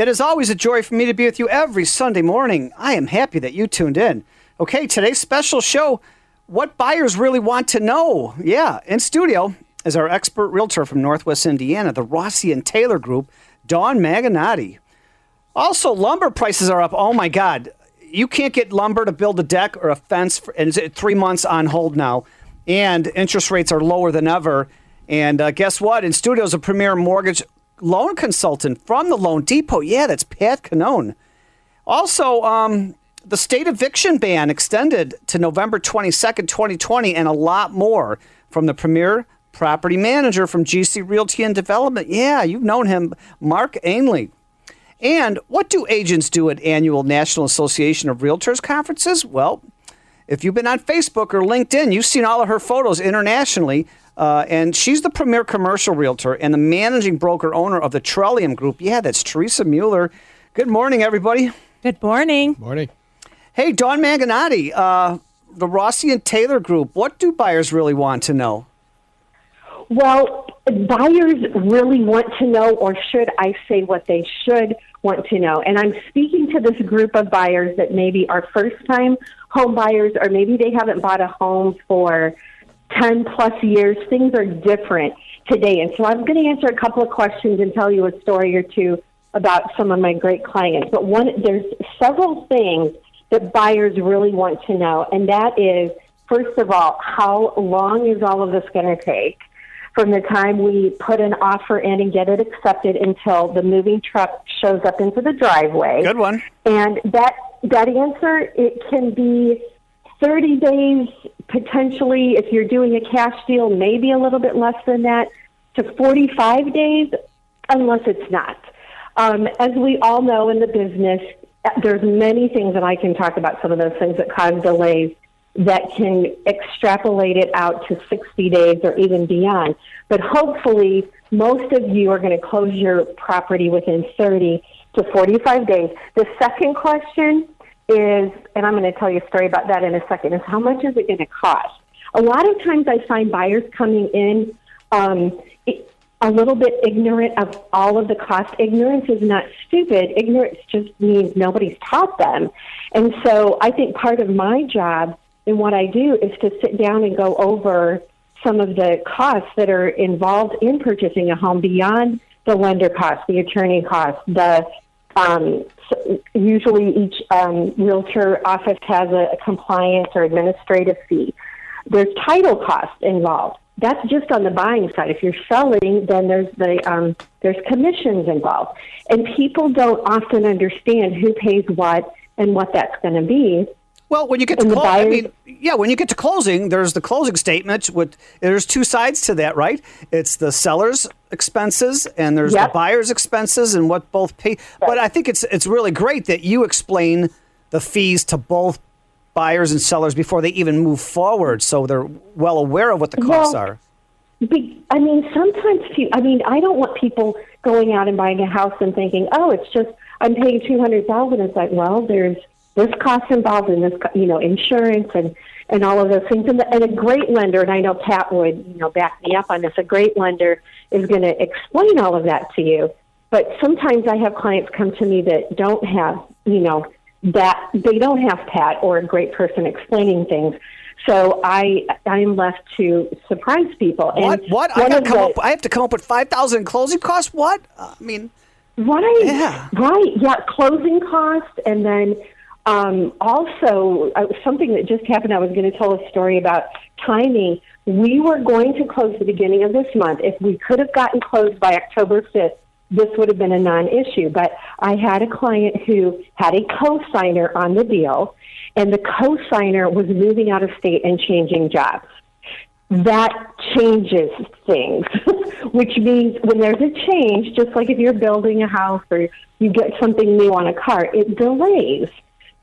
It is always a joy for me to be with you every Sunday morning. I am happy that you tuned in. Okay, today's special show what buyers really want to know. Yeah, in studio is our expert realtor from Northwest Indiana, the Rossi and Taylor Group, Dawn Maganotti. Also, lumber prices are up. Oh my God. You can't get lumber to build a deck or a fence, for, and it's three months on hold now. And interest rates are lower than ever. And uh, guess what? In studio is a premier mortgage loan consultant from the Loan Depot. Yeah, that's Pat Cannone. Also, um, the state eviction ban extended to November 22nd, 2020, and a lot more from the premier property manager from GC Realty and Development. Yeah, you've known him, Mark Ainley. And what do agents do at annual National Association of Realtors conferences? Well, if you've been on Facebook or LinkedIn, you've seen all of her photos internationally uh, and she's the premier commercial realtor and the managing broker owner of the Trillium Group. Yeah, that's Teresa Mueller. Good morning, everybody. Good morning. Morning. Hey, Dawn Maganotti, uh, the Rossi and Taylor Group. What do buyers really want to know? Well, buyers really want to know, or should I say what they should want to know? And I'm speaking to this group of buyers that maybe are first time home buyers, or maybe they haven't bought a home for 10 plus years, things are different today. And so I'm going to answer a couple of questions and tell you a story or two about some of my great clients. But one, there's several things that buyers really want to know, and that is, first of all, how long is all of this going to take? From the time we put an offer in and get it accepted until the moving truck shows up into the driveway. Good one. And that that answer it can be 30 days, potentially, if you're doing a cash deal, maybe a little bit less than that, to 45 days, unless it's not. Um, as we all know in the business, there's many things that I can talk about, some of those things that cause delays that can extrapolate it out to 60 days or even beyond. But hopefully, most of you are going to close your property within 30 to 45 days. The second question is, and I'm going to tell you a story about that in a second, is how much is it going to cost? A lot of times I find buyers coming in um, a little bit ignorant of all of the cost. Ignorance is not stupid. Ignorance just means nobody's taught them. And so I think part of my job and what I do is to sit down and go over some of the costs that are involved in purchasing a home beyond the lender cost, the attorney cost, the um, usually each um, realtor office has a, a compliance or administrative fee. There's title costs involved. That's just on the buying side. If you're selling, then there's the um, there's commissions involved, and people don't often understand who pays what and what that's going to be. Well, when you get to closing, I mean, yeah, when you get to closing, there's the closing statement. With there's two sides to that, right? It's the seller's expenses and there's yep. the buyer's expenses and what both pay. Right. But I think it's it's really great that you explain the fees to both buyers and sellers before they even move forward, so they're well aware of what the costs well, are. Be, I mean, sometimes I mean, I don't want people going out and buying a house and thinking, "Oh, it's just I'm paying two hundred thousand. It's like, well, there's there's costs involved in this, you know, insurance and and all of those things. And, the, and a great lender, and I know Pat would, you know, back me up on this. A great lender is going to explain all of that to you. But sometimes I have clients come to me that don't have, you know, that they don't have Pat or a great person explaining things. So I I'm left to surprise people. What? And what? I, come the, up, I have to come up with five thousand closing costs. What? I mean, right? Yeah, right. Yeah, closing costs, and then um, also, uh, something that just happened, I was going to tell a story about timing. We were going to close the beginning of this month. If we could have gotten closed by October 5th, this would have been a non issue. But I had a client who had a co signer on the deal, and the co signer was moving out of state and changing jobs. That changes things, which means when there's a change, just like if you're building a house or you get something new on a car, it delays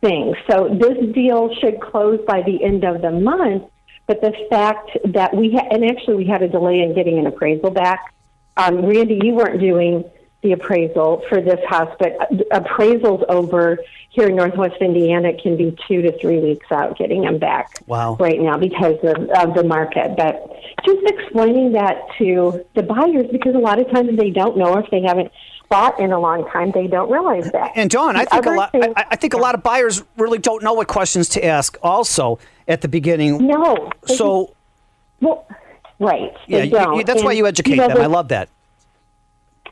things. So this deal should close by the end of the month. But the fact that we ha- and actually we had a delay in getting an appraisal back. Um, Randy, you weren't doing the appraisal for this house, but appraisals over here in Northwest Indiana can be two to three weeks out getting them back. Wow. Right now because of, of the market, but just explaining that to the buyers because a lot of times they don't know if they haven't bought in a long time, they don't realize that. And Dawn, I think a lot. thing- I, I think a lot of buyers really don't know what questions to ask. Also, at the beginning. No. So well, right. yeah, you- you- that's why you educate know, them. I love that.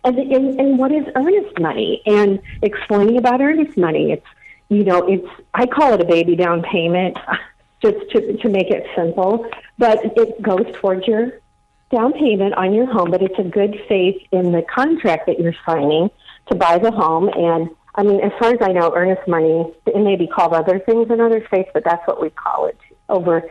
and, and, and what is earnest money and explaining about earnest money it's you know it's i call it a baby down payment just to, to make it simple but it goes towards your down payment on your home but it's a good faith in the contract that you're signing to buy the home and i mean as far as i know earnest money it may be called other things in other states but that's what we call it over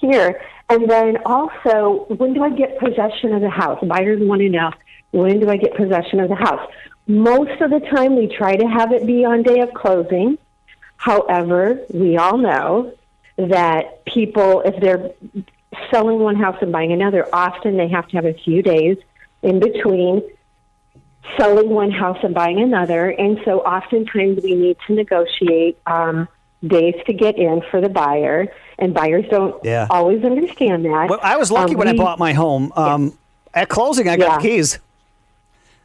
here and then also when do i get possession of the house buyers want to know when do I get possession of the house? Most of the time, we try to have it be on day of closing. However, we all know that people, if they're selling one house and buying another, often they have to have a few days in between selling one house and buying another. And so oftentimes we need to negotiate um, days to get in for the buyer. And buyers don't Yeah. always understand that. Well, I was lucky Um, when I bought my home. Um, At closing, I got Yeah. the keys.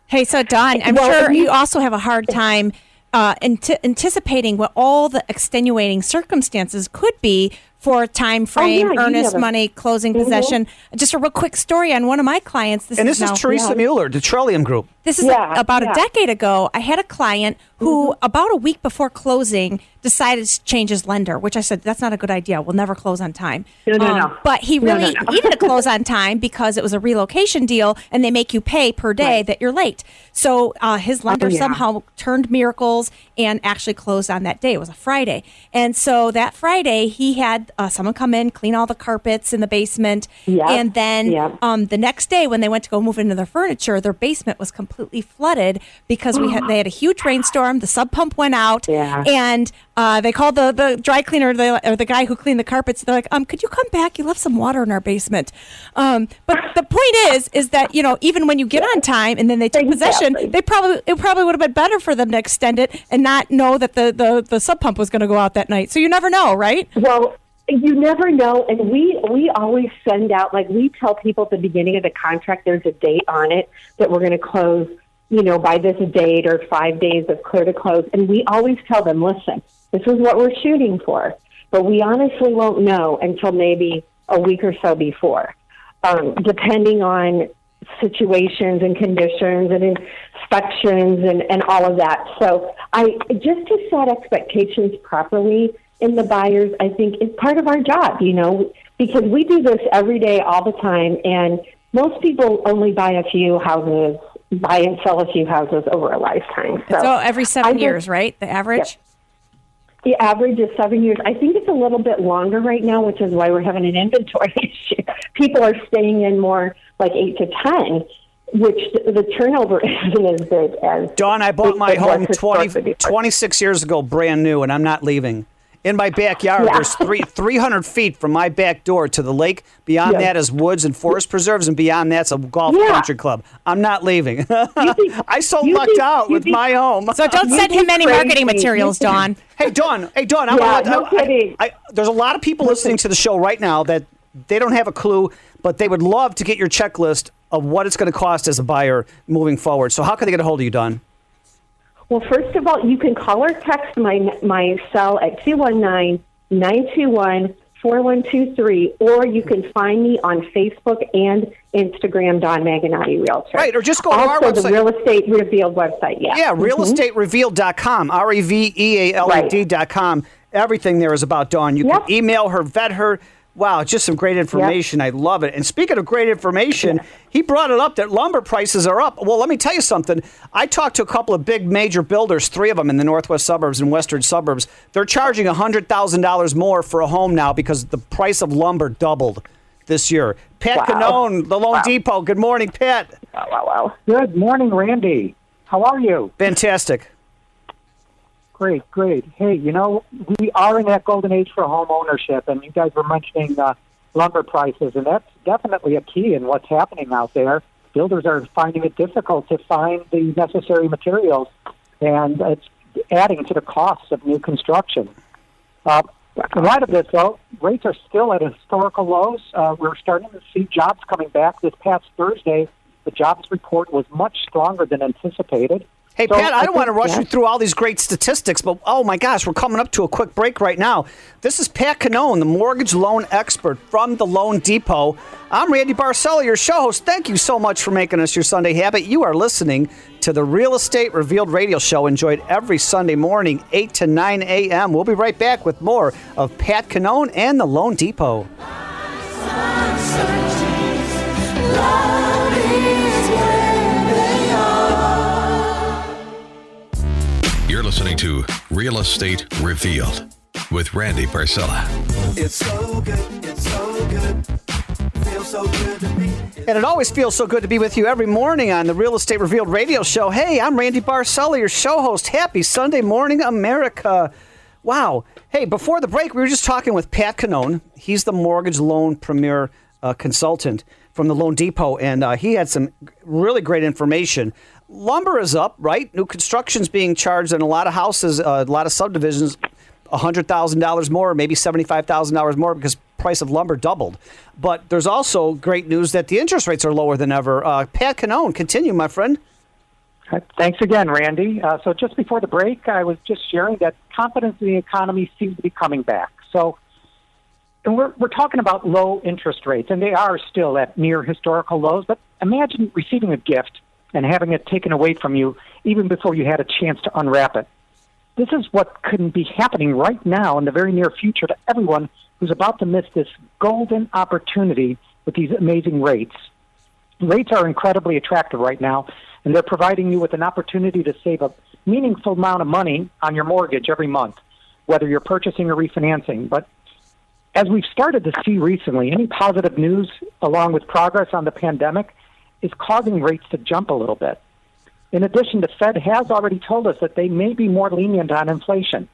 Hey, so Dawn, I'm Well, sure you- you also have a hard time uh, ant- anticipating what all the extenuating circumstances could be for time frame, Oh, yeah, earnest never- money, closing Mhm. possession. Just a real quick story on one of my clients. This And is this is now- Teresa Yeah. Mueller, the Trillium Group. This is Yeah, about yeah. a decade ago. I had a client who, about a week before closing, decided to change his lender, which I said, that's not a good idea. We'll never close on time. Um, No, no, no. But he No, no, really no. needed to close on time because it was a relocation deal and they make you pay per day Right. that you're late. So uh, his lender yeah. somehow turned miracles and actually closed on that day. It was a Friday. And so that Friday, he had uh, someone come in, clean all the carpets in the basement. Yep, And then yep. um, the next day, when they went to go move into their furniture, their basement was completely flooded because we had they had a huge rainstorm. The sump pump went out, Yeah. and uh, they called the, the dry cleaner the, or the guy who cleaned the carpets. They're like, um, "Could you come back? You left some water in our basement." Um, but the point is, is that you know, even when you get on time and then they take possession, they probably it probably would have been better for them to extend it and not know that the the, the sump pump was going to go out that night. So you never know, right? Well, you never know, and we we always send out like we tell people at the beginning of the contract. There's a date on it that we're going to close. You know, by this date or five days of clear to close, and we always tell them, listen, this is what we're shooting for, but we honestly won't know until maybe a week or so before, um, depending on situations and conditions and inspections and, and all of that. So I just to set expectations properly in the buyers, I think is part of our job, you know, because we do this every day, all the time, and most people only buy a few houses, buy and sell a few houses over a lifetime. So, So every seven just- years, right? The average. the average is seven years. I think it's a little bit longer right now, which is why we're having an inventory issue. People are staying in more like eight to ten, which the, the turnover isn't as big as. Dawn, I bought my home 20, 26 years ago, brand new, and I'm not leaving. In my backyard, Yeah. there's three, 300 feet from my back door to the lake. Beyond Yeah. that is woods and forest preserves, and beyond that's a golf Yeah. country club. I'm not leaving. think- I so you lucked think- out with think- my home. So don't send him any crazy. marketing materials, You think- Dawn. Hey, Dawn. Hey, Dawn. I Yeah, want no I, kidding. I, there's a lot of people listening to the show right now that they don't have a clue, but they would love to get your checklist of what it's going to cost as a buyer moving forward. So how can they get a hold of you, Dawn? Well, first of all, you can call or text my my cell at 219-921-4123, or you can find me on Facebook and Instagram, Dawn Maganotti Realtor. Right, or just go to our website. the Real Estate Revealed website, yeah. Yeah, mm-hmm. realestaterevealed.com, R E V E A L E D.com. Everything there is about Dawn. You Yep. can email her, vet her. Wow, just some great information. I love it. And speaking of great information, he brought it up that lumber prices are up. Well, let me tell you something. I talked to a couple of big major builders, three of them in the northwest suburbs and western suburbs. They're charging $100,000 more for a home now because the price of lumber doubled this year. Pat Wow. Cannone, the Loan Depot. Good morning, Pat. Wow, wow, wow. Good morning, Randy. How are you? Fantastic. Great, great. Hey, you know, we are in that golden age for home ownership, and you guys were mentioning uh, lumber prices, and that's definitely a key in what's happening out there. Builders are finding it difficult to find the necessary materials, and it's adding to the costs of new construction. Uh, in light of this, though, rates are still at historical lows. Uh, we're starting to see jobs coming back. This past Thursday, the jobs report was much stronger than anticipated. Hey, So Pat, I I don't want to think- rush you through all these great statistics, but oh my gosh, we're coming up to a quick break right now. This is Pat Cannone, the mortgage loan expert from the Loan Depot. I'm Randy Barcella, your show host. Thank you so much for making us your Sunday habit. You are listening to the Real Estate Revealed radio show, enjoyed every Sunday morning, 8 to 9 a.m. We'll be right back with more of Pat Cannone and the Loan Depot. Listening to Real Estate Revealed with Randy Barcella. It's so good, it's so good, feels so good to me. And it always feels so good to be with you every morning on the Real Estate Revealed radio show. Hey, I'm Randy Barcella, your show host. Happy Sunday morning, America. Wow. Hey, before the break, we were just talking with Pat Cannone. He's the mortgage loan premier uh, consultant from the Loan Depot, and uh, he had some really great information. Lumber is up, right? New construction's being charged in a lot of houses, uh, a lot of subdivisions, $100,000 more, maybe $75,000 more because price of lumber doubled. But there's also great news that the interest rates are lower than ever. Uh, Pat Cannone, continue, my friend. Uh, Thanks again, Randy. Uh, so just before the break, I was just sharing that confidence in the economy seems to be coming back. So, and we're we're talking about low interest rates, and they are still at near historical lows. But imagine receiving a gift and having it taken away from you even before you had a chance to unwrap it. This is what couldn't be happening right now in the very near future to everyone who's about to miss this golden opportunity with these amazing rates. Rates are incredibly attractive right now, and they're providing you with an opportunity to save a meaningful amount of money on your mortgage every month, whether you're purchasing or refinancing. But as we've started to see recently, any positive news along with progress on the pandemic is causing rates to jump a little bit. In addition, the Fed has already told us that they may be more lenient on inflation.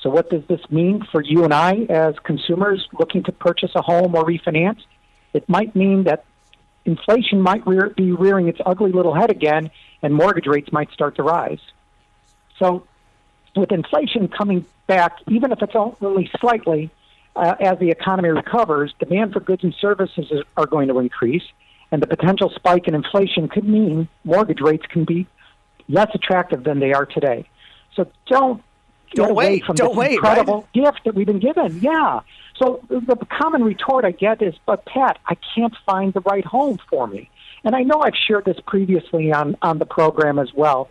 So, what does this mean for you and I as consumers looking to purchase a home or refinance? It might mean that inflation might rear, be rearing its ugly little head again, and mortgage rates might start to rise. So, with inflation coming back, even if it's only slightly, uh, as the economy recovers, demand for goods and services is, are going to increase, and the potential spike in inflation could mean mortgage rates can be less attractive than they are today. So don't get Don't away wait, from don't this wait, incredible gift that we've been given. Yeah. So the common retort I get is, "But Pat, I can't find the right home for me." And I know I've shared this previously on on the program as well.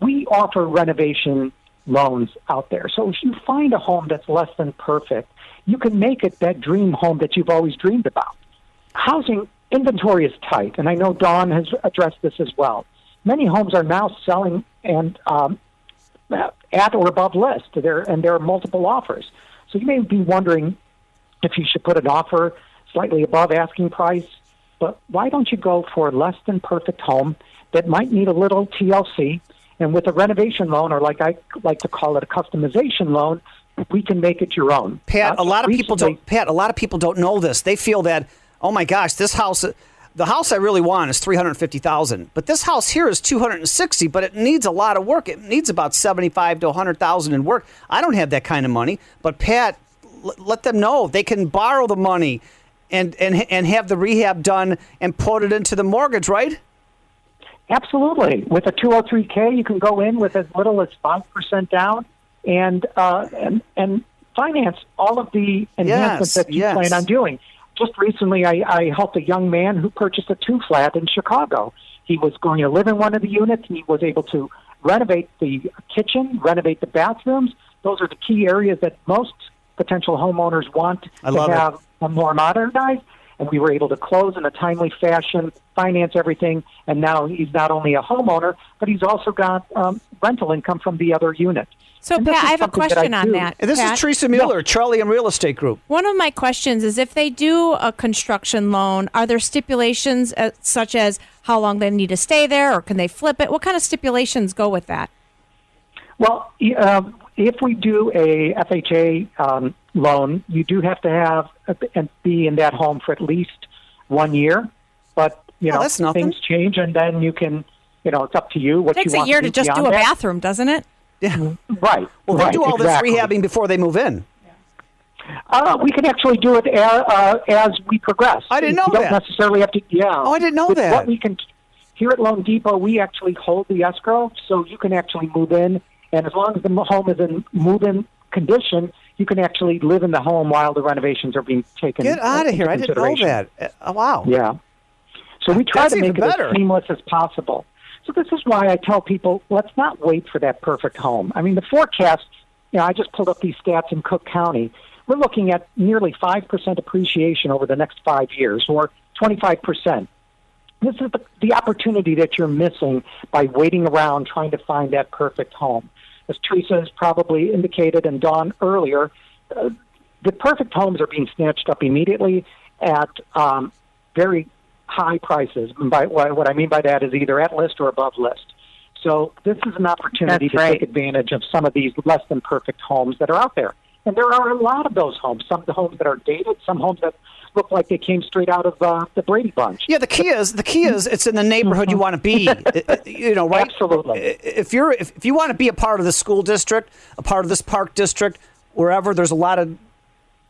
We offer renovation loans out there. So if you find a home that's less than perfect, you can make it that dream home that you've always dreamed about. Housing inventory is tight, and I know Dawn has addressed this as well. Many homes are now selling and um, at or above list. There and there are multiple offers. So you may be wondering if you should put an offer slightly above asking price. But why don't you go for a less than perfect home that might need a little TLC? And with a renovation loan, or like I like to call it a customization loan, we can make it your own. Pat, Uh, a lot of people don't. Pat, a lot of people don't know this. They feel that, oh my gosh, this house, the house I really want is three hundred fifty thousand, but this house here is two hundred and sixty. But it needs a lot of work. It needs about seventy-five to hundred thousand in work. I don't have that kind of money. But Pat, l- let them know they can borrow the money, and and and have the rehab done and put it into the mortgage, right? Absolutely. With a 203k, you can go in with as little as five percent down, and uh, and and finance all of the enhancements Yes, that you yes. plan on doing. Just recently, I, I helped a young man who purchased a two flat in Chicago. He was going to live in one of the units, and he was able to renovate the kitchen, renovate the bathrooms. Those are the key areas that most potential homeowners want I to it. have a more modernized. And we were able to close in a timely fashion, finance everything, and now he's not only a homeowner, but he's also got um, rental income from the other unit. So, And Pat, I have a something that question on do. that. And this Pat? is Teresa Mueller, Trillium Real Estate Group. One of my questions is if they do a construction loan, are there stipulations uh, such as how long they need to stay there or can they flip it? What kind of stipulations go with that? Well, y- uh, if we do a FHA um, loan, you do have to have and be in that home for at least one year. But you Oh, know, that's nothing. things change, and then you can, you know, it's up to you what Takes you a year to to just do beyond a that. bathroom, doesn't it? Yeah. Right. Well, they do all exactly. this rehabbing before they move in. Uh, we can actually do it a, uh, as we progress. I didn't know you don't that. necessarily have to. Yeah. Oh, I didn't know With that. What we can here at Loan Depot, we actually hold the escrow, so you can actually move in, and as long as the home is in move-in condition, you can actually live in the home while the renovations are being taken. Get out of here! I didn't know that. Uh, wow. Yeah. So we try That's to make it better. as seamless as possible. So this is why I tell people, let's not wait for that perfect home. I mean, the forecast, you know, I just pulled up these stats in Cook County. We're looking at nearly 5% appreciation over the next five years, or 25%. This is the, the opportunity that you're missing by waiting around trying to find that perfect home. As Teresa has probably indicated and Dawn earlier, uh, the perfect homes are being snatched up immediately at um, very high prices. And by what what I mean by that is either at list or above list. So this is an opportunity That's to right. take advantage of some of these less than perfect homes that are out there. And there are a lot of those homes. Some of the homes that are dated, some homes that look like they came straight out of uh, the Brady Bunch. Yeah, the key is the key is it's in the neighborhood you want to be. You know, right? Absolutely. If you're if, if you want to be a part of the school district, a part of this park district, wherever there's a lot of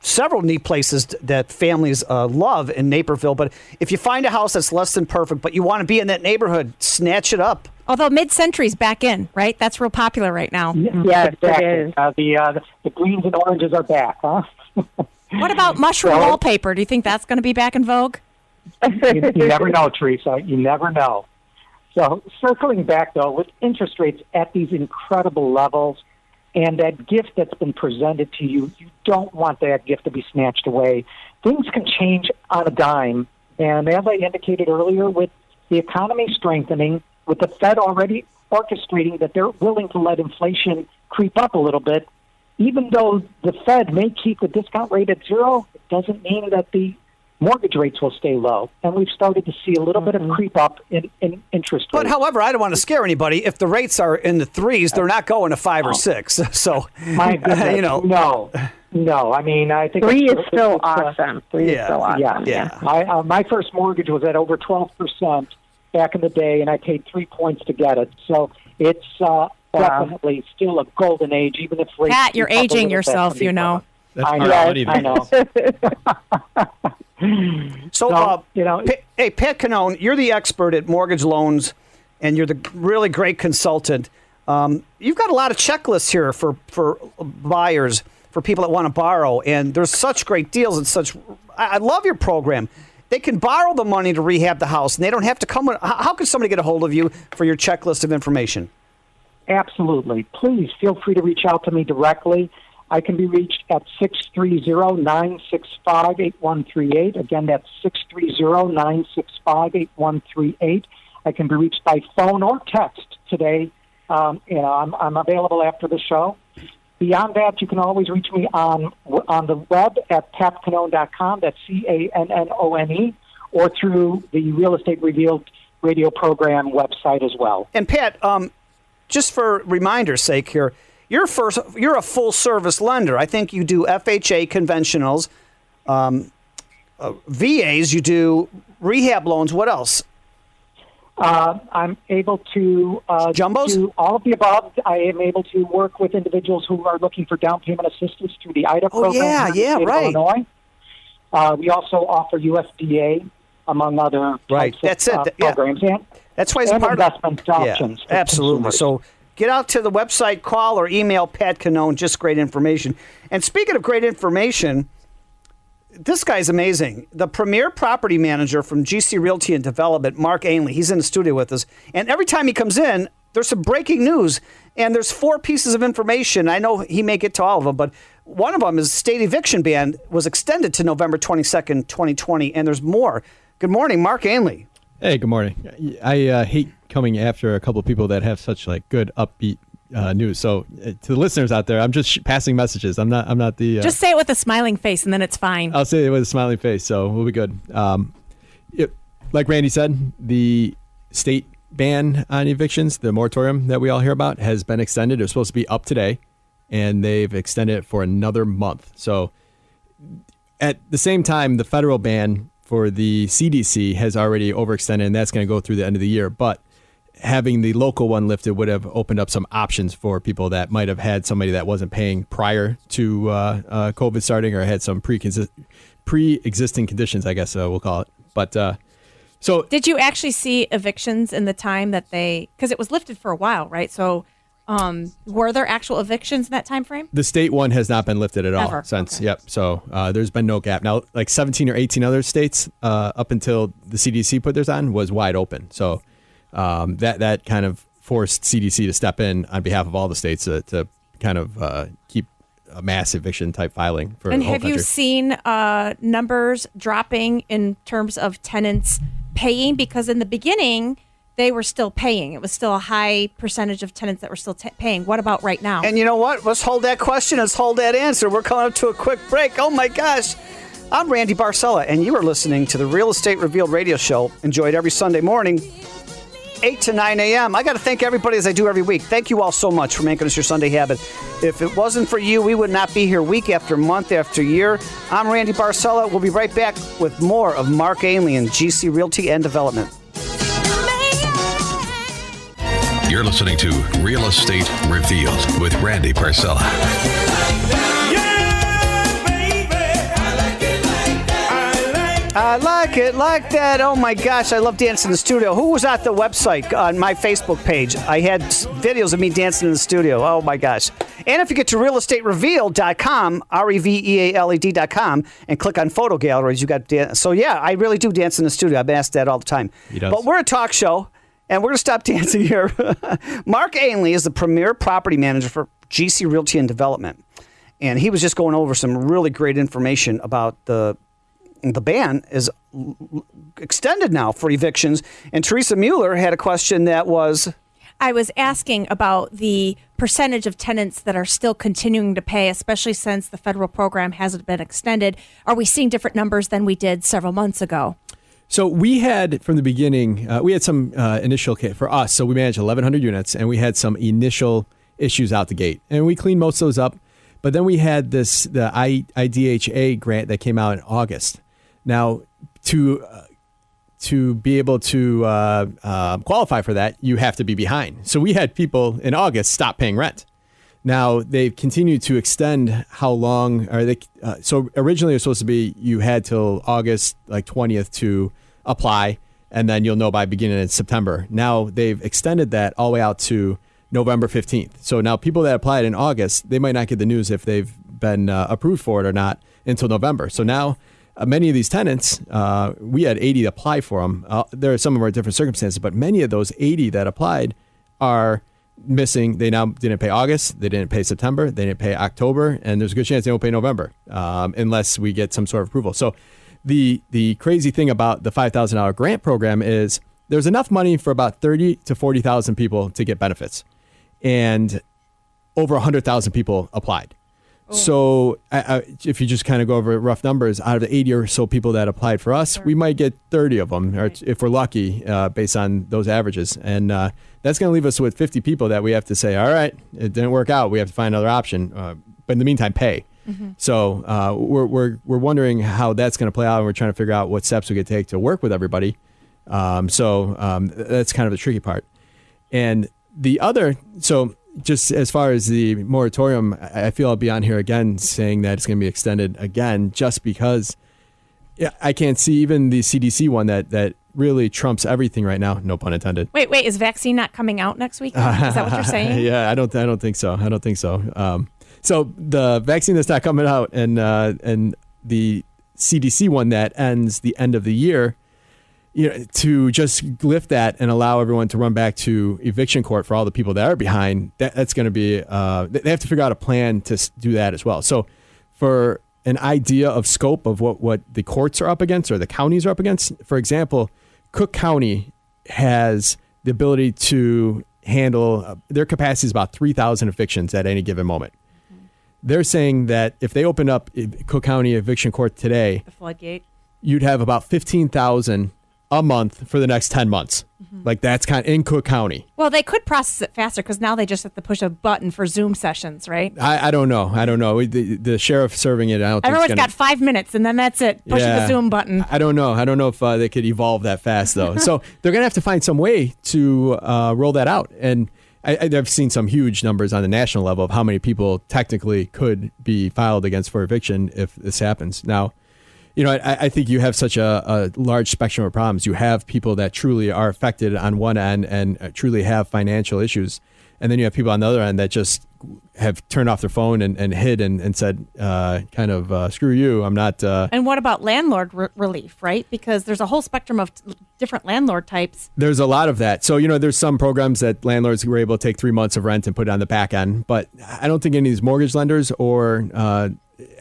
several neat places that families uh, love in Naperville. But if you find a house that's less than perfect, but you want to be in that neighborhood, snatch it up. Although mid-century's back in, right? That's real popular right now. Yes, Exactly. it is. Uh, the, uh, the the greens and oranges are back, huh? What about mushroom Well- wallpaper? Do you think that's going to be back in vogue? you, you never know, Teresa. You never know. So, circling back though, with interest rates at these incredible levels, and that gift that's been presented to you, you don't want that gift to be snatched away. Things can change on a dime, and as I indicated earlier, with the economy strengthening, with the Fed already orchestrating that they're willing to let inflation creep up a little bit, even though the Fed may keep the discount rate at zero, it doesn't mean that the mortgage rates will stay low. And we've started to see a little bit of creep up in, in interest rates. But however, I don't want to scare anybody. If the rates are in the threes, they're not going to five or six. So, My goodness, you know, no, no. I mean, I think Three is still it's, uh, awesome. Three yeah, is still awesome. Yeah, Yeah. My uh, my first mortgage was at over twelve percent back in the day, and I paid three points to get it. So it's uh, definitely still a golden age, even if rates. Pat, you're creep up a aging yourself, you know. That's I part know. of money, I though. know. So, So, uh, you know- Pa- hey, Pat Cannone, you're the expert at mortgage loans, and you're the really great consultant. Um, you've got a lot of checklists here for for buyers, for people that want to borrow, and there's such great deals and such. I, I love your program. They can borrow the money to rehab the house, and they don't have to come. With, how, how can somebody get a hold of you for your checklist of information? Absolutely. Please feel free to reach out to me directly. I can be reached at 630-965-8138. Again, that's 630-965-8138. I can be reached by phone or text today. Um, you know, I'm, I'm available after the show. Beyond that, you can always reach me on on the web at patcannone.com. That's C-A-N-N-O-N-E, or through the Real Estate Revealed radio program website as well. And Pat, um, just for reminder's sake here, you're first. You're a full service lender. I think you do FHA conventionals, um, uh, VAs. You do rehab loans. What else? Uh, I'm able to uh, Jumbos? do all of the above. I am able to work with individuals who are looking for down payment assistance through the IDA Oh, program. yeah, yeah, of right. Illinois. Uh, we also offer USDA, among other Right, that's of, it, uh, yeah. programs. And, That's why it's and part of investment options. for absolutely. consumers. So get out to the website, call or email Pat Cannone. Just great information. And speaking of great information, this guy's amazing. The premier property manager from GC Realty and Development, Mark Ainley. He's in the studio with us, and every time he comes in, there's some breaking news, and there's four pieces of information. I know he may get to all of them, but one of them is state eviction ban was extended to November 22nd, 2020, and there's more. Good morning, Mark Ainley. Hey, good morning. I uh, hate coming after a couple of people that have such like good upbeat uh, news. So uh, to the listeners out there, I'm just sh- passing messages. I'm not. I'm not the. Uh, Just say it with a smiling face, and then it's fine. I'll say it with a smiling face, so we'll be good. Um, it, like Randy said, the state ban on evictions, the moratorium that we all hear about, has been extended. It was supposed to be up today, and they've extended it for another month. So at the same time, the federal ban for the CDC has already overextended, and that's going to go through the end of the year. But having the local one lifted would have opened up some options for people that might have had somebody that wasn't paying prior to uh, uh, COVID starting or had some pre pre-existing conditions, I guess uh, we'll call it. But uh, so Did you actually see evictions in the time that they? Because it was lifted for a while, right? So, um, were there actual evictions in that time frame? the state one has not been lifted at all Ever. since. Okay. Yep. So uh, there's been no gap now. Like 17 or 18 other states uh, up until the CDC put theirs on was wide open. So um, that that kind of forced CDC to step in on behalf of all the states to, to kind of uh, keep a mass eviction type filing for And have you seen uh, numbers dropping in terms of tenants paying? Because in the beginning, they were still paying. It was still a high percentage of tenants that were still t- paying. What about right now? And you know what? Let's hold that question. Let's hold that answer. We're coming up to a quick break. Oh my gosh. I'm Randy Barcella, and you are listening to the Real Estate Revealed radio show. Enjoyed every Sunday morning, 8 to 9 a.m. I got to thank everybody as I do every week. Thank you all so much for making us your Sunday habit. If it wasn't for you, we would not be here week after month after year. I'm Randy Barcella. We'll be right back with more of Mark Ainley and GC Realty and Development. You're listening to Real Estate Revealed with Randy Barcella. I like it like that. Oh my gosh, I love dancing in the studio. Who was at the website on my Facebook page? I had videos of me dancing in the studio. Oh my gosh. And if you get to realestaterevealed.com, R E V E A L E D.com, and click on photo galleries, you got dan- So yeah, I really do dance in the studio. I've been asked that all the time. He does. But we're a talk show, and we're going to stop dancing here. Mark Ainley is the premier property manager for GC Realty and Development. And he was just going over some really great information about the the ban is extended now for evictions. And Teresa Mueller had a question that was I was asking about the percentage of tenants that are still continuing to pay, especially since the federal program hasn't been extended. Are we seeing different numbers than we did several months ago? So we had from the beginning, uh, we had some uh, initial for us. So we managed 1,100 units, and we had some initial issues out the gate, and we cleaned most of those up. But then we had this the I, IDHA grant that came out in August. Now to uh, to be able to uh, uh, qualify for that, you have to be behind. So we had people in August stop paying rent. Now they've continued to extend how long are they? Uh, so originally it was supposed to be you had till August like twentieth to apply, and then you'll know by beginning in September. Now they've extended that all the way out to November fifteenth. So now people that applied in August, they might not get the news if they've been uh, approved for it or not until November. So now uh, many of these tenants, uh, we had 80 apply for them. Uh, there are some of our different circumstances, but many of those 80 that applied are missing. They now didn't pay August, they didn't pay September, they didn't pay October, and there's a good chance they won't pay November um, unless we get some sort of approval. So the the crazy thing about the $5,000 grant program is there's enough money for about 30 to 40,000 people to get benefits, and over 100,000 people applied. So, I, I, if you just kind of go over rough numbers, out of the 80 or so people that applied for us, we might get 30 of them, or if we're lucky, uh, based on those averages. And uh, that's going to leave us with 50 people that we have to say, all right, it didn't work out. We have to find another option. Uh, but in the meantime, pay. So uh, we're, we're, we're wondering how that's going to play out, and we're trying to figure out what steps we could take to work with everybody. Um, so um, that's kind of the tricky part. And the other, so just as far as the moratorium, I feel I'll be on here again saying that it's going to be extended again, just because I can't see even the CDC one that that really trumps everything right now. No pun intended. Wait, wait, is vaccine not coming out next week? Is that what you're saying? yeah, I don't. I don't think so. I don't think so. Um, so the vaccine that's not coming out, and uh, and the CDC one that ends the end of the year. You know, to just lift that and allow everyone to run back to eviction court for all the people that are behind, that, that's going to be. Uh, they have to figure out a plan to do that as well. So, for an idea of scope of what what the courts are up against or the counties are up against, for example, Cook County has the ability to handle uh, their capacity is about 3,000 evictions at any given moment. They're saying that if they opened up Cook County eviction court today, The floodgate. you'd have about 15,000 a month for the next 10 months. Like that's kind of in Cook County. Well, they could process it faster because now they just have to push a button for Zoom sessions, right? I, I don't know. I don't know. The, the sheriff serving it. I don't think Everyone's gonna, got five minutes, and then that's it. Push the Zoom button. I don't know. I don't know if uh, they could evolve that fast though. so they're gonna have to find some way to uh, roll that out. And I, I- I've seen some huge numbers on the national level of how many people technically could be filed against for eviction if this happens. Now, you know, I, I think you have such a, a large spectrum of problems. You have people that truly are affected on one end and uh, truly have financial issues. And then you have people on the other end that just have turned off their phone and, and hid and, and said, uh, kind of, uh, screw you. I'm not. Uh, And what about landlord re- relief, right? Because there's a whole spectrum of t- different landlord types. There's a lot of that. So, you know, there's some programs that landlords were able to take three months of rent and put it on the back end. But I don't think any of these mortgage lenders or uh,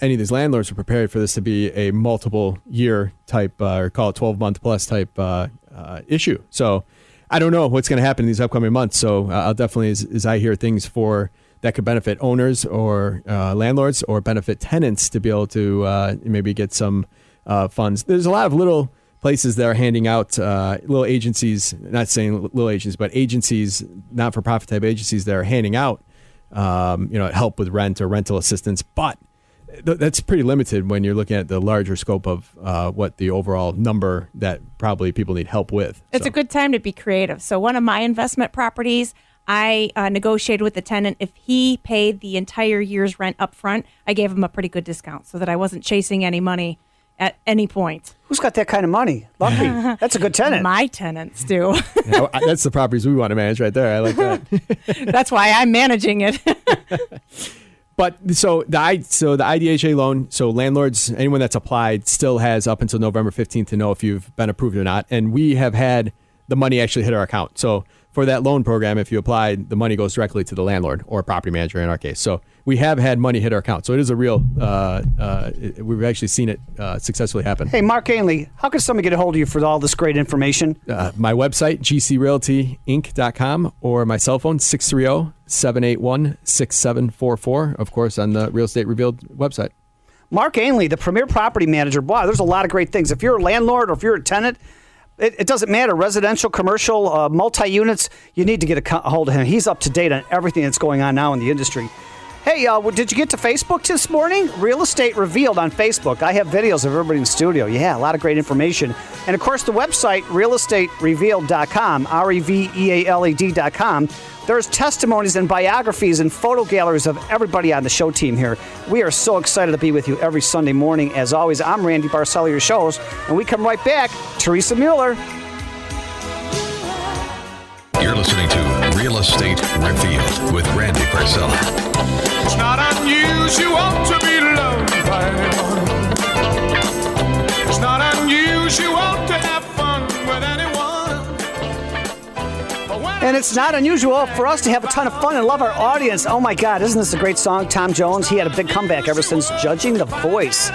any of these landlords are prepared for this to be a multiple year type uh, or call it 12 month plus type uh, uh, issue. So I don't know what's going to happen in these upcoming months. So uh, I'll definitely, as, as I hear things for that could benefit owners or uh, landlords or benefit tenants to be able to uh, maybe get some funds. There's a lot of little places that are handing out little agencies, not saying little agencies, but agencies, not for profit type agencies that are handing out, um, you know, help with rent or rental assistance. But th- that's pretty limited when you're looking at the larger scope of uh, what the overall number that probably people need help with. It's So- a good time to be creative. So, one of my investment properties, I uh, negotiated with the tenant. If he paid the entire year's rent up front, I gave him a pretty good discount so that I wasn't chasing any money at any point. Who's got that kind of money? Lucky. That's a good tenant. My tenants do. Yeah, that's the properties we want to manage right there. I like that. That's why I'm managing it. But so the so the IDHA loan, so landlords, anyone that's applied still has up until November 15th to know if you've been approved or not. And we have had the money actually hit our account. So for that loan program, if you apply, the money goes directly to the landlord or property manager in our case. So we have had money hit our account. So it is a real. Uh, uh, it- we've actually seen it uh, successfully happen. Hey, Mark Ainley, how can someone get a hold of you for all this great information? Uh, my website, gcrealtyinc.com, or my cell phone, 630 781 6744. Of course, on the Real Estate Revealed website. Mark Ainley, the premier property manager. Wow, there's a lot of great things. If you're a landlord or if you're a tenant, it, it doesn't matter. Residential, commercial, uh, multi units, you need to get a, a hold of him. He's up to date on everything that's going on now in the industry. Hey, uh, did you get to Facebook this morning? Real Estate Revealed on Facebook. I have videos of everybody in the studio. Yeah, a lot of great information. And of course, the website, realestaterevealed.com, R E V E A L E D.com. There's testimonies and biographies and photo galleries of everybody on the show team here. We are so excited to be with you every Sunday morning. As always, I'm Randy Barcella, your shows, and we come right back. Teresa Mueller. You're listening to Real Estate Revealed with Randy Barcella. It's not unusual to be loved by anyone. It's not unusual to have And it's not unusual for us to have a ton of fun and love our audience. Oh my God, isn't this a great song? Tom Jones, he had a big comeback ever since Judging the Voice.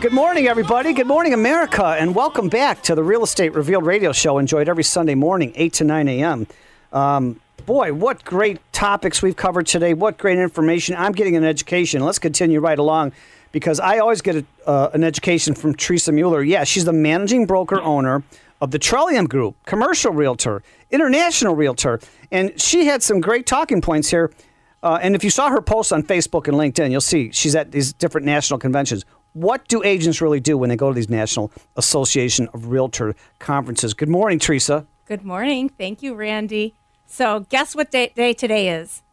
Good morning, everybody. Good morning, America, and welcome back to the Real Estate Revealed radio show. Enjoyed every Sunday morning, 8 to 9 a.m. Um, boy, what great topics we've covered today. What great information. I'm getting an education. Let's continue right along because I always get a, uh, an education from Teresa Mueller. Yeah, she's the managing broker owner of the Trillium Group, commercial realtor, international realtor. And she had some great talking points here. Uh, and if you saw her posts on Facebook and LinkedIn, you'll see she's at these different national conventions. What do agents really do when they go to these National Association of Realtor conferences? Good morning, Teresa. Good morning. Thank you, Randy. So, guess what day, day today is?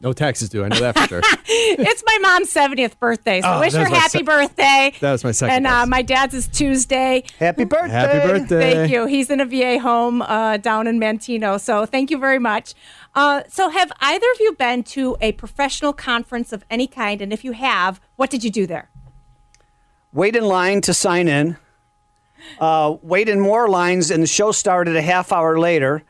No taxes due. I know that for sure. it's my mom's 70th birthday. So, Oh, wish her was happy se- birthday. That was my second And uh, my dad's is Tuesday. Happy birthday. Happy birthday. Thank you. He's in a VA home uh, down in Manteno. So thank you very much. Uh, so, have either of you been to a professional conference of any kind? And if you have, what did you do there? Wait in line to sign in. Uh, wait in more lines, and the show started a half hour later.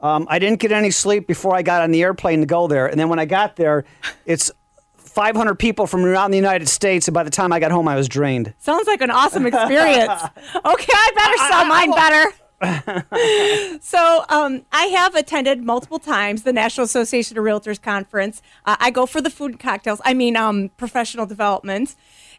Um, I didn't get any sleep before I got on the airplane to go there. And then when I got there, it's 500 people from around the United States. And by the time I got home, I was drained. Sounds like an awesome experience. okay, I better sell mine better. So um, I have attended multiple times the National Association of Realtors conference. Uh, I go for the food and cocktails. I mean, um, professional development.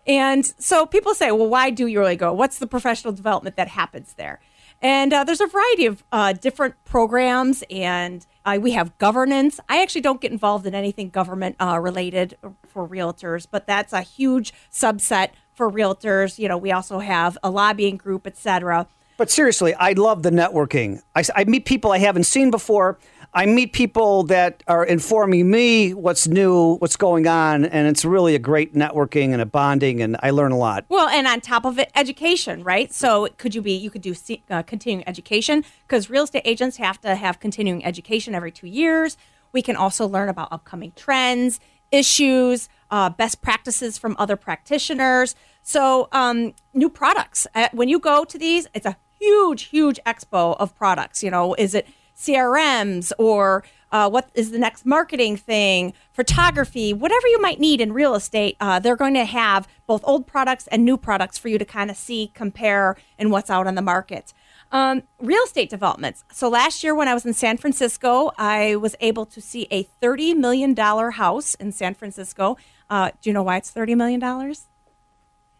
And so people say, well, why do you really go? What's the professional development that happens there? And uh, there's a variety of uh, different programs, and uh, we have governance. I actually don't get involved in anything government uh, related for realtors, but that's a huge subset for realtors. You know, we also have a lobbying group, et cetera. But seriously, I love the networking. I, I meet people I haven't seen before. I meet people that are informing me what's new, what's going on, and it's really a great networking and a bonding, and I learn a lot. Well, and on top of it, education, right? So could you be, you could do uh, continuing education because real estate agents have to have continuing education every two years. We can also learn about upcoming trends, issues, uh, best practices from other practitioners. So, um, new products. Uh, when you go to these, it's a huge, huge expo of products. You know, is it CRMs or uh, what is the next marketing thing, photography, whatever you might need in real estate, uh, they're going to have both old products and new products for you to kind of see, compare, and what's out on the market. Um, real estate developments. So last year when I was in San Francisco, I was able to see a $30 million house in San Francisco. Uh, do you know why it's $30 million?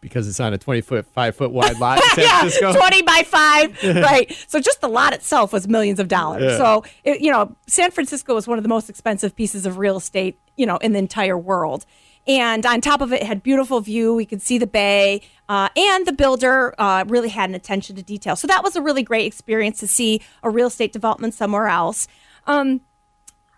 Because it's on a 20 foot, five foot wide lot in San yeah, Francisco. 20 by 5 right. So just the lot itself was millions of dollars. Yeah. so it, you know san francisco is one of the most expensive pieces of real estate you know in the entire world. And on top of it, it had beautiful view. We could see the bay uh, and the builder uh, really had an attention to detail. So that was a really great experience to see a real estate development somewhere else. Um,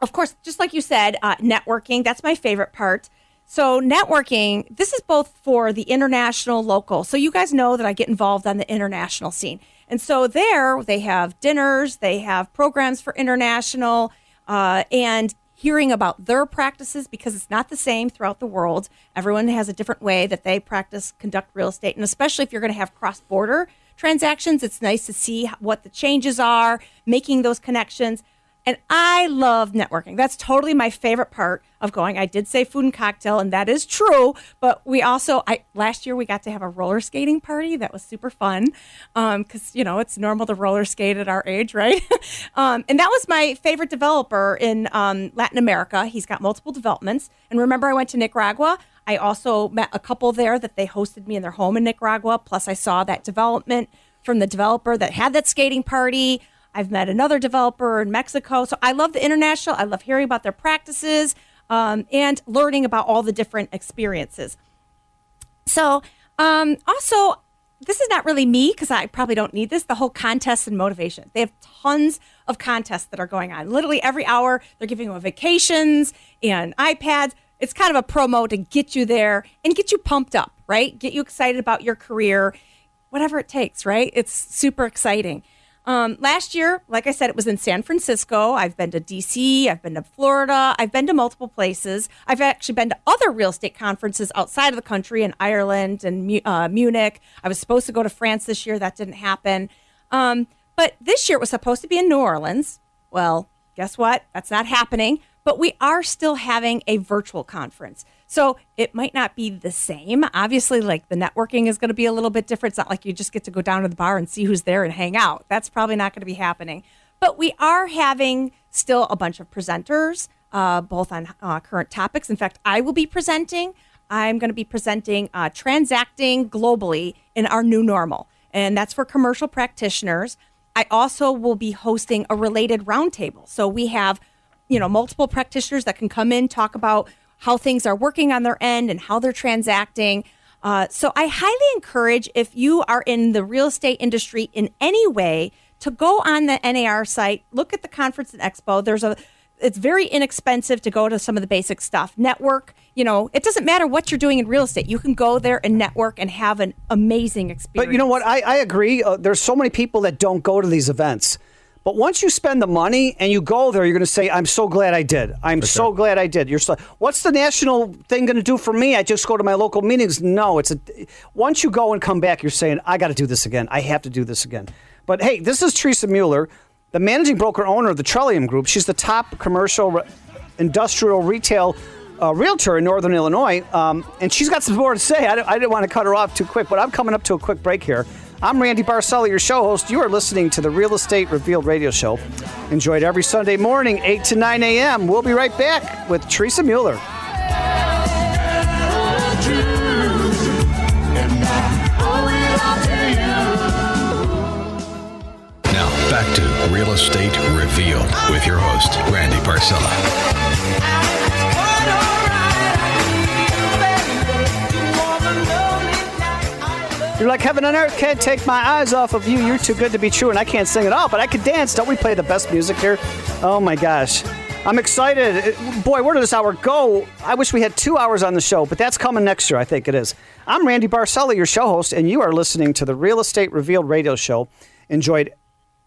of course, just like you said, uh, networking, that's my favorite part. So, networking, this is both for the international, local. So, you guys know that I get involved on the international scene. And so, there they have dinners, they have programs for international, uh, and hearing about their practices because it's not the same throughout the world. Everyone has a different way that they practice, conduct real estate. And especially if you're going to have cross border transactions, it's nice to see what the changes are, making those connections. And I love networking. That's totally my favorite part of going. I did say food and cocktail, and that is true. But we also, I last year we got to have a roller skating party. That was super fun because you know it's normal to roller skate at our age, right? um, and that was my favorite developer in um, Latin America. He's got multiple developments. And remember, I went to Nicaragua. I also met a couple there that they hosted me in their home in Nicaragua. Plus, I saw that development from the developer that had that skating party. I've met another developer in Mexico. So I love the international. I love hearing about their practices um, and learning about all the different experiences. So, um, also, this is not really me because I probably don't need this. The whole contests and motivation. They have tons of contests that are going on. Literally every hour, they're giving away vacations and iPads. It's kind of a promo to get you there and get you pumped up, right? Get you excited about your career, whatever it takes, right? It's super exciting. Um, last year, like I said, it was in San Francisco. I've been to DC, I've been to Florida, I've been to multiple places. I've actually been to other real estate conferences outside of the country in Ireland and uh, Munich. I was supposed to go to France this year, that didn't happen. Um, but this year it was supposed to be in New Orleans. Well, guess what? That's not happening. But we are still having a virtual conference. So it might not be the same. Obviously, like the networking is going to be a little bit different. It's not like you just get to go down to the bar and see who's there and hang out. That's probably not going to be happening. But we are having still a bunch of presenters, uh, both on uh, current topics. In fact, I will be presenting. I'm going to be presenting uh, transacting globally in our new normal, and that's for commercial practitioners. I also will be hosting a related roundtable. So we have, you know, multiple practitioners that can come in talk about how things are working on their end and how they're transacting. Uh, so I highly encourage if you are in the real estate industry in any way to go on the NAR site, look at the conference and expo. There's a it's very inexpensive to go to some of the basic stuff. Network, you know, it doesn't matter what you're doing in real estate. You can go there and network and have an amazing experience. But you know what? I, I agree. Uh, there's so many people that don't go to these events. But once you spend the money and you go there, you're going to say, "I'm so glad I did. I'm so glad I did." You're so. What's the national thing going to do for me? I just go to my local meetings. No, it's a. Once you go and come back, you're saying, "I got to do this again. I have to do this again." But hey, this is Teresa Mueller, the managing broker owner of the Trillium Group. She's the top commercial, re- industrial, retail. Uh, realtor in Northern Illinois, um, and she's got some more to say. I, I didn't want to cut her off too quick, but I'm coming up to a quick break here. I'm Randy Barcella, your show host. You are listening to the Real Estate Revealed radio show. Enjoyed every Sunday morning, 8 to 9 a.m. We'll be right back with Teresa Mueller. Now, back to Real Estate Revealed with your host, Randy Barcella. You're like heaven on earth, can't take my eyes off of you. You're too good to be true, and I can't sing at all, but I can dance. Don't we play the best music here? Oh my gosh. I'm excited. It- Boy, where did this hour go? I wish we had two hours on the show, but that's coming next year. I think it is. I'm Randy Barcella, your show host, and you are listening to the Real Estate Revealed radio show. Enjoyed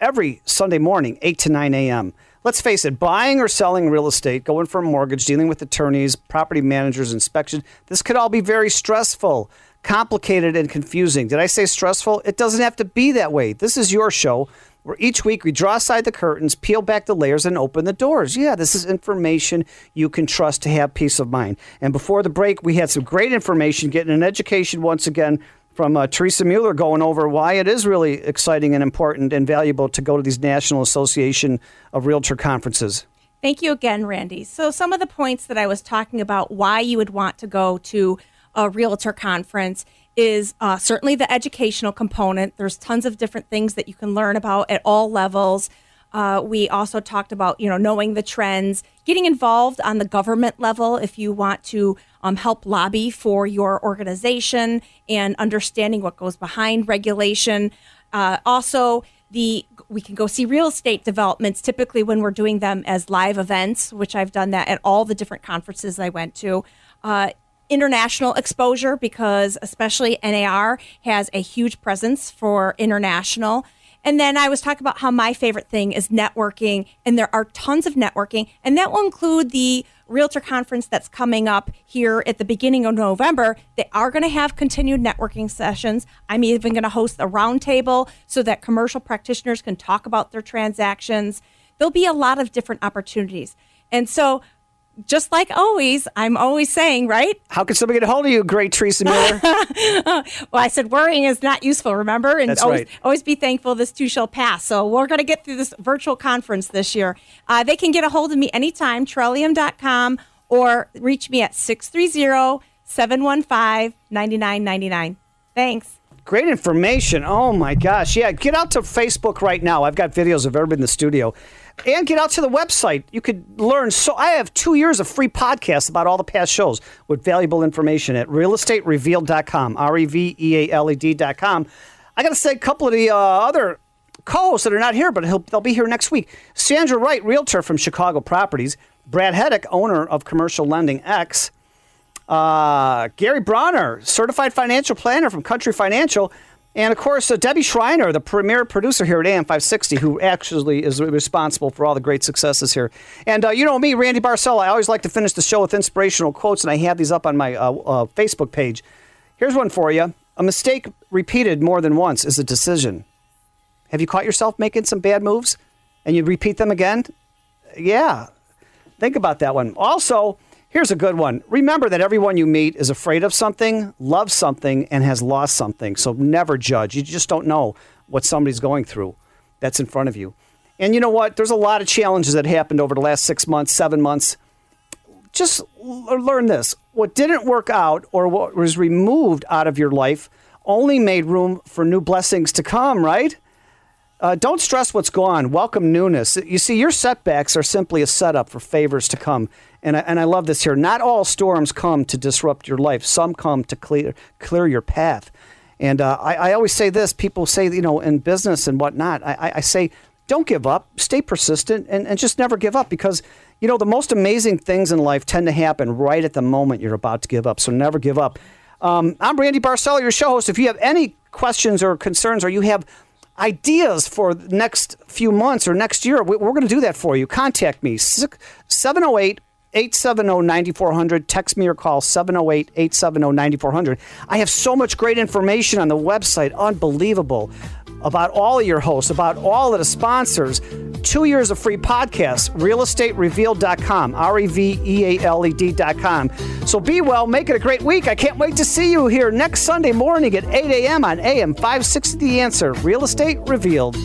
every Sunday morning, 8 to 9 a.m. Let's face it, buying or selling real estate, going for a mortgage, dealing with attorneys, property managers, inspection, this could all be very stressful, complicated, and confusing. Did I say stressful? It doesn't have to be that way. This is your show where each week we draw aside the curtains, peel back the layers, and open the doors. Yeah, this is information you can trust to have peace of mind. And before the break, we had some great information, getting an education once again from uh, Teresa Mueller going over why it is really exciting and important and valuable to go to these National Association of Realtor conferences. Thank you again, Randy. So, some of the points that I was talking about why you would want to go to a realtor conference is uh, certainly the educational component. There's tons of different things that you can learn about at all levels. Uh, we also talked about, you know, knowing the trends, getting involved on the government level if you want to um, help lobby for your organization and understanding what goes behind regulation. Uh, also, the we can go see real estate developments typically when we're doing them as live events, which I've done that at all the different conferences I went to. Uh, international exposure because especially NAR has a huge presence for international. And then I was talking about how my favorite thing is networking, and there are tons of networking, and that will include the Realtor conference that's coming up here at the beginning of November. They are going to have continued networking sessions. I'm even going to host a roundtable so that commercial practitioners can talk about their transactions. There'll be a lot of different opportunities. And so, just like always, I'm always saying, right? How can somebody get a hold of you, great Teresa Miller? Well, I said worrying is not useful, remember? And That's always, right. always be thankful this too shall pass. So we're going to get through this virtual conference this year. Uh, they can get a hold of me anytime, trillium.com, or reach me at 630 715 9999. Thanks. Great information. Oh my gosh. Yeah, get out to Facebook right now. I've got videos of everybody in the studio. And get out to the website. You could learn so I have 2 years of free podcasts about all the past shows with valuable information at realestaterevealed.com, R E V E A L E D.com. I got to say a couple of the uh, other co-hosts that are not here, but they'll be here next week. Sandra Wright, realtor from Chicago Properties, Brad Heddick, owner of Commercial Lending X, uh, Gary Bronner, certified financial planner from Country Financial, and of course uh, Debbie Schreiner, the premier producer here at AM 560, who actually is responsible for all the great successes here. And uh, you know me, Randy Barcella, I always like to finish the show with inspirational quotes, and I have these up on my uh, uh, Facebook page. Here's one for you: A mistake repeated more than once is a decision. Have you caught yourself making some bad moves, and you repeat them again? Yeah, Think about that one. Also, here's a good one. Remember that everyone you meet is afraid of something, loves something, and has lost something. So never judge. You just don't know what somebody's going through that's in front of you. And you know what? There's a lot of challenges that happened over the last six months, seven months. Just learn this. What didn't work out or what was removed out of your life only made room for new blessings to come, right? Uh, don't stress what's gone. Welcome newness. You see, your setbacks are simply a setup for favors to come. And I, and I love this here. Not all storms come to disrupt your life. Some come to clear clear your path. And uh, I, I always say this. People say, you know, in business and whatnot. I, I- say, don't give up. Stay persistent and, and just never give up because you know the most amazing things in life tend to happen right at the moment you're about to give up. So never give up. Um, I'm Randy Barcella, your show host. If you have any questions or concerns, or you have ideas for next few months or next year, we- we're going to do that for you. Contact me, 708 870 9400. Text me or call 708 870 9400. I have so much great information on the website. Unbelievable. About all of your hosts, about all of the sponsors. Two years of free podcasts. RealEstateRevealed.com. R E V E A L E D.com. So be well. Make it a great week. I can't wait to see you here next Sunday morning at 8 a.m. on AM 560 The Answer. Real Estate Revealed.